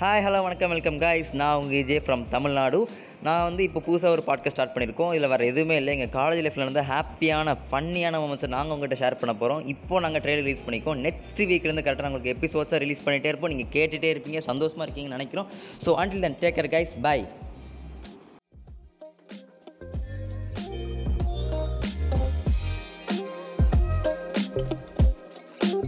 Hi hello வணக்கம் welcome guys நான் உங்கள் விஜய் ஃப்ரம் தமிழ்நாடு. நான் வந்து இப்போ புதுசாக ஒரு பாட்காஸ்ட் ஸ்டார்ட் பண்ணியிருக்கோம் இதில் வேறு எதுவுமே இல்லை. எங்கள் காலேஜ் லைஃப்பில் வந்து ஹாப்பியான ஃபன்னியான மூமெண்ட்ஸை நாங்கள் உங்கள்கிட்ட ஷேர் பண்ண போகிறோம் இப்போ நாங்கள் ட்ரெயில் ரிலீஸ் பண்ணிக்கோம் நெக்ஸ்ட் வீக்லேருந்து கரெக்டாக உங்களுக்கு எபிசோட்ஸாக ரிலீஸ் பண்ணிகிட்டே இருப்போம். நீங்கள் கேட்டுகிட்டே இருப்பீங்க. சந்தோஷமாக இருக்கீங்கன்னு நினைக்கிறோம். So until then take care guys bye